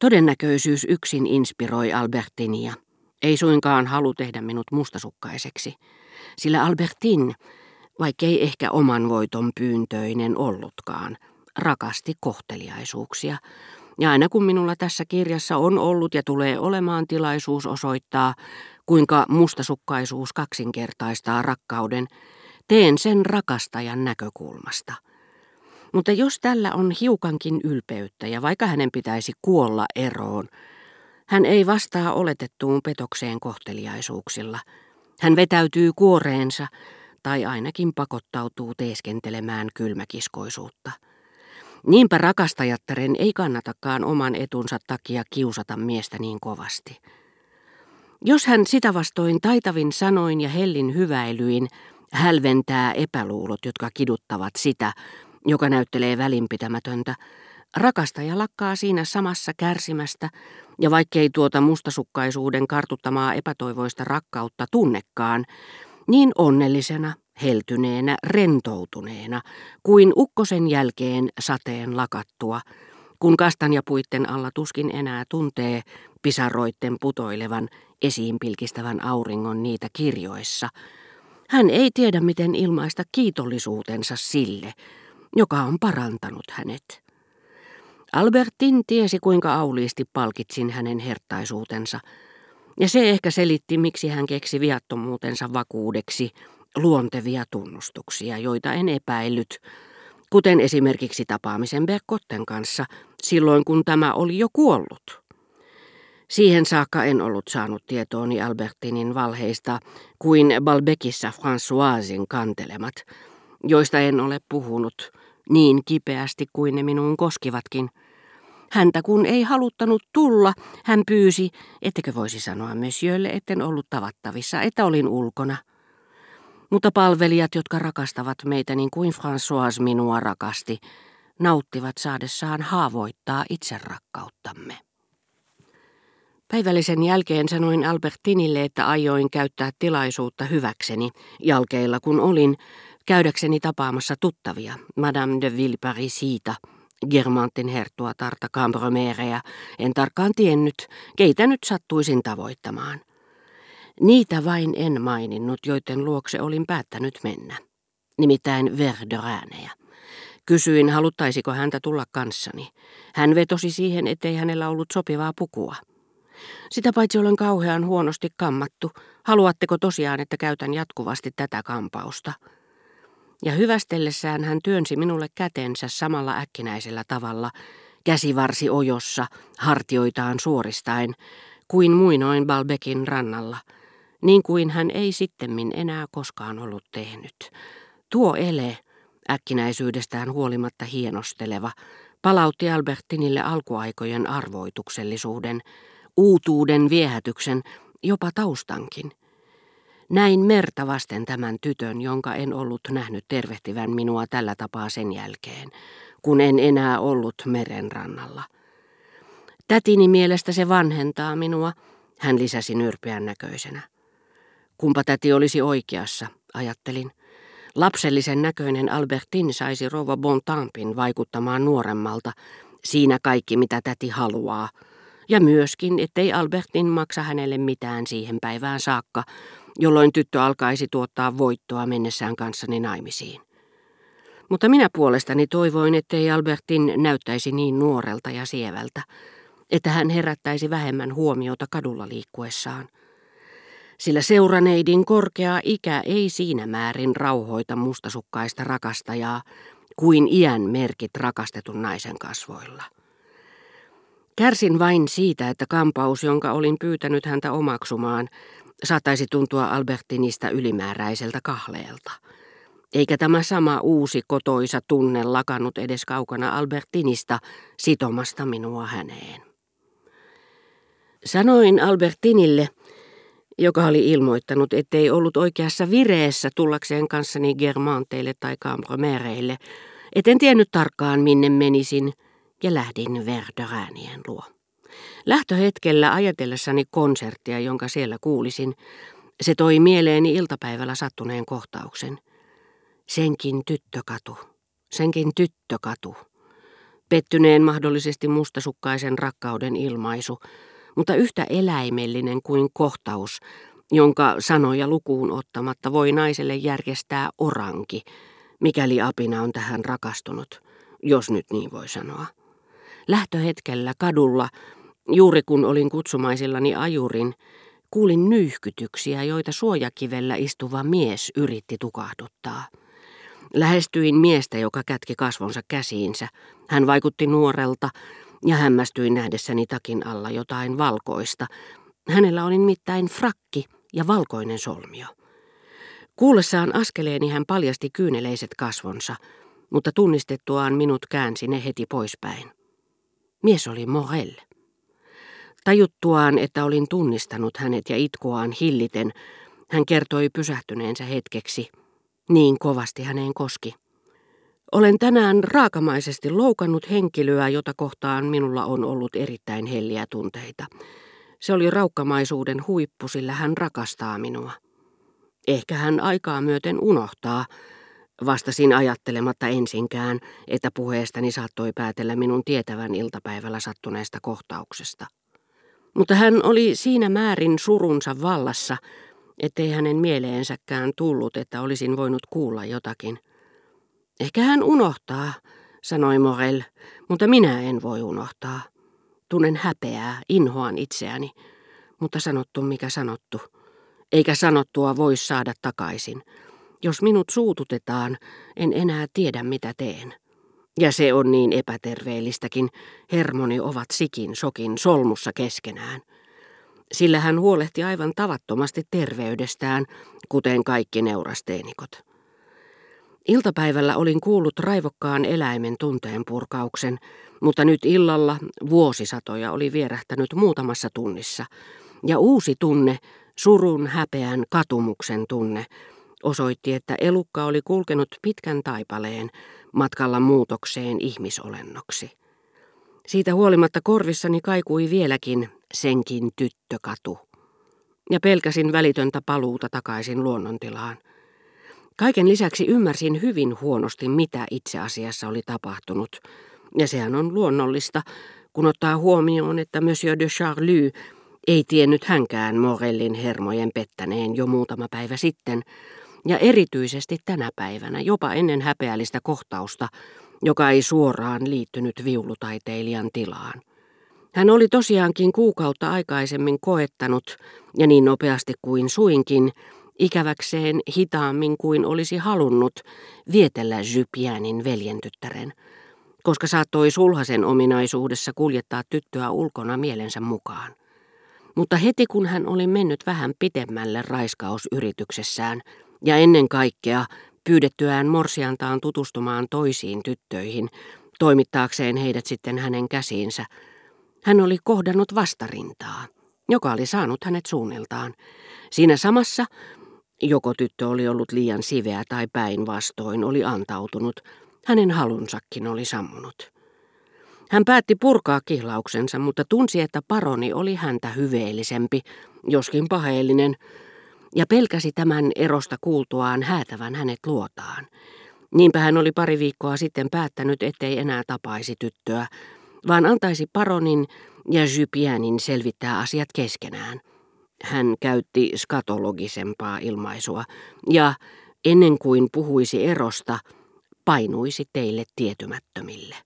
Todennäköisyys yksin inspiroi Albertinia. Ei suinkaan halu tehdä minut mustasukkaiseksi, sillä Albertin, vaikkei ehkä oman voiton pyyntöinen ollutkaan, rakasti kohteliaisuuksia. Ja aina kun minulla tässä kirjassa on ollut ja tulee olemaan tilaisuus osoittaa, kuinka mustasukkaisuus kaksinkertaistaa rakkauden, teen sen rakastajan näkökulmasta. Mutta jos tällä on hiukankin ylpeyttä ja vaikka hänen pitäisi kuolla eroon, hän ei vastaa oletettuun petokseen kohteliaisuuksilla. Hän vetäytyy kuoreensa tai ainakin pakottautuu teeskentelemään kylmäkiskoisuutta. Niinpä rakastajattaren ei kannatakaan oman etunsa takia kiusata miestä niin kovasti. Jos hän sitä vastoin taitavin sanoin ja hellin hyväilyin hälventää epäluulot, jotka kiduttavat sitä, joka näyttelee välinpitämätöntä, rakastaja lakkaa siinä samassa kärsimästä, ja vaikkei tuota mustasukkaisuuden kartuttamaa epätoivoista rakkautta tunnekaan, niin onnellisena, heltyneenä, rentoutuneena, kuin ukkosen jälkeen sateen lakattua, kun kastanjapuitten alla tuskin enää tuntee pisaroitten putoilevan esiin pilkistävän auringon niitä kirjoissa. Hän ei tiedä, miten ilmaista kiitollisuutensa sille, joka on parantanut hänet. Albertin tiesi, kuinka auliisti palkitsin hänen hertaisuutensa, ja se ehkä selitti, miksi hän keksi viattomuutensa vakuudeksi luontevia tunnustuksia, joita en epäillyt, kuten esimerkiksi tapaamisen Berkotten kanssa silloin, kun tämä oli jo kuollut. Siihen saakka en ollut saanut tietooni Albertinin valheista kuin Balbekissa Françoisin kantelemat, joista en ole puhunut niin kipeästi kuin ne minuun koskivatkin. Häntä kun ei haluttanut tulla, hän pyysi, ettekö voisi sanoa monsieurlle, etten ollut tavattavissa, että olin ulkona. Mutta palvelijat, jotka rakastavat meitä niin kuin François minua rakasti, nauttivat saadessaan haavoittaa itserakkauttamme. Päivällisen jälkeen sanoin Albertinille, että aioin käyttää tilaisuutta hyväkseni, jalkeilla kun olin, käydäkseni tapaamassa tuttavia, Madame de Villeparisita, Germantin herttuatarta Cambromereja, en tarkkaan tiennyt, keitä nyt sattuisin tavoittamaan. Niitä vain en maininnut, joiden luokse olin päättänyt mennä. Nimittäin Verderäänejä. Kysyin, haluttaisiko häntä tulla kanssani. Hän vetosi siihen, ettei hänellä ollut sopivaa pukua. Sitä paitsi olen kauhean huonosti kammattu. Haluatteko tosiaan, että käytän jatkuvasti tätä kampausta? Ja hyvästellessään hän työnsi minulle kätensä samalla äkkinäisellä tavalla, käsivarsi ojossa, hartioitaan suoristaen, kuin muinoin Balbekin rannalla, niin kuin hän ei sittemmin enää koskaan ollut tehnyt. Tuo ele, äkkinäisyydestään huolimatta hienosteleva, palautti Albertinille alkuaikojen arvoituksellisuuden, uutuuden viehätyksen, jopa taustankin. Näin merta vasten tämän tytön, jonka en ollut nähnyt tervehtivän minua tällä tapaa sen jälkeen, kun en enää ollut merenrannalla. Tätini mielestä se vanhentaa minua, hän lisäsi nyrpeän näköisenä. Kumpa täti olisi oikeassa, ajattelin. Lapsellisen näköinen Albertin saisi rouva Bontampin vaikuttamaan nuoremmalta, siinä kaikki mitä täti haluaa, ja myöskin, ettei Albertin maksa hänelle mitään siihen päivään saakka, jolloin tyttö alkaisi tuottaa voittoa mennessään kanssani naimisiin. Mutta minä puolestani toivoin, ettei Albertin näyttäisi niin nuorelta ja sievältä, että hän herättäisi vähemmän huomiota kadulla liikkuessaan. Sillä seuraneidin korkea ikä ei siinä määrin rauhoita mustasukkaista rakastajaa kuin iän merkit rakastetun naisen kasvoilla. Kärsin vain siitä, että kampaus, jonka olin pyytänyt häntä omaksumaan, saattaisi tuntua Albertinista ylimääräiseltä kahleelta. Eikä tämä sama uusi kotoisa tunne lakannut edes kaukana Albertinista sitomasta minua häneen. Sanoin Albertinille, joka oli ilmoittanut, ettei ollut oikeassa vireessä tullakseen kanssani Germanteille tai Cambromereille, etten tiennyt tarkkaan minne menisin, ja lähdin Verderäänien luo. Lähtöhetkellä ajatellessani konserttia, jonka siellä kuulisin, se toi mieleeni iltapäivällä sattuneen kohtauksen. Senkin tyttökatu, senkin tyttökatu. pettyneen mahdollisesti mustasukkaisen rakkauden ilmaisu, mutta yhtä eläimellinen kuin kohtaus, jonka sanoja lukuun ottamatta voi naiselle järjestää oranki, mikäli apina on tähän rakastunut, jos nyt niin voi sanoa. Lähtöhetkellä kadulla, juuri kun olin kutsumaisillani ajurin, kuulin nyyhkytyksiä, joita suojakivellä istuva mies yritti tukahduttaa. Lähestyin miestä, joka kätki kasvonsa käsiinsä. Hän vaikutti nuorelta ja hämmästyin nähdessäni takin alla jotain valkoista. Hänellä oli nimittäin frakki ja valkoinen solmio. Kuullessaan askeleeni hän paljasti kyyneleiset kasvonsa, mutta tunnistettuaan minut käänsi ne heti poispäin. Mies oli Morel. Tajuttuaan, että olin tunnistanut hänet ja itkuaan hilliten, hän kertoi pysähtyneensä hetkeksi. Niin kovasti häneen koski. Olen tänään raakamaisesti loukannut henkilöä, jota kohtaan minulla on ollut erittäin helliä tunteita. Se oli raukkamaisuuden huippu, sillä hän rakastaa minua. Ehkä hän aikaa myöten unohtaa, vastasin ajattelematta ensinkään, että puheestani saattoi päätellä minun tietävän iltapäivällä sattuneesta kohtauksesta. Mutta hän oli siinä määrin surunsa vallassa, ettei hänen mieleensäkään tullut, että olisin voinut kuulla jotakin. Ehkä hän unohtaa, sanoi Morel, mutta minä en voi unohtaa. Tunnen häpeää, inhoan itseäni, mutta sanottu mikä sanottu. Eikä sanottua voi saada takaisin. Jos minut suututetaan, en enää tiedä mitä teen. Ja se on niin epäterveellistäkin, hermoni ovat sikin sokin solmussa keskenään. Sillä hän huolehti aivan tavattomasti terveydestään, kuten kaikki neurasteenikot. Iltapäivällä olin kuullut raivokkaan eläimen tunteen purkauksen, mutta nyt illalla vuosisatoja oli vierähtänyt muutamassa tunnissa, ja uusi tunne, surun, häpeän, katumuksen tunne, osoitti, että elukka oli kulkenut pitkän taipaleen matkalla muutokseen ihmisolennoksi. Siitä huolimatta korvissani kaikui vieläkin senkin tyttökatu. Ja pelkäsin välitöntä paluuta takaisin luonnontilaan. Kaiken lisäksi ymmärsin hyvin huonosti, mitä itse asiassa oli tapahtunut. Ja sehän on luonnollista, kun ottaa huomioon, että Monsieur de Charlie ei tiennyt hänkään Morellin hermojen pettäneen jo muutama päivä sitten, ja erityisesti tänä päivänä, jopa ennen häpeällistä kohtausta, joka ei suoraan liittynyt viulutaiteilijan tilaan. Hän oli tosiaankin kuukautta aikaisemmin koettanut, ja niin nopeasti kuin suinkin, ikäväkseen hitaammin kuin olisi halunnut, vietellä Jypiänin veljentyttären, koska saattoi sulhasen ominaisuudessa kuljettaa tyttöä ulkona mielensä mukaan. Mutta heti kun hän oli mennyt vähän pitemmälle raiskausyrityksessään, ja ennen kaikkea pyydettyään morsiantaan tutustumaan toisiin tyttöihin, toimittaakseen heidät sitten hänen käsiinsä, hän oli kohdannut vastarintaa, joka oli saanut hänet suunniltaan. Siinä samassa joko tyttö oli ollut liian siveä tai päinvastoin oli antautunut, hänen halunsakin oli sammunut. Hän päätti purkaa kihlauksensa, mutta tunsi, että paroni oli häntä hyveellisempi, joskin paheellinen, ja pelkäsi tämän erosta kuultuaan häätävän hänet luotaan. Niinpä hän oli pari viikkoa sitten päättänyt, ettei enää tapaisi tyttöä, vaan antaisi paronin ja Jypianin selvittää asiat keskenään. Hän käytti skatologisempaa ilmaisua ja ennen kuin puhuisi erosta, painuisi teille tietymättömille.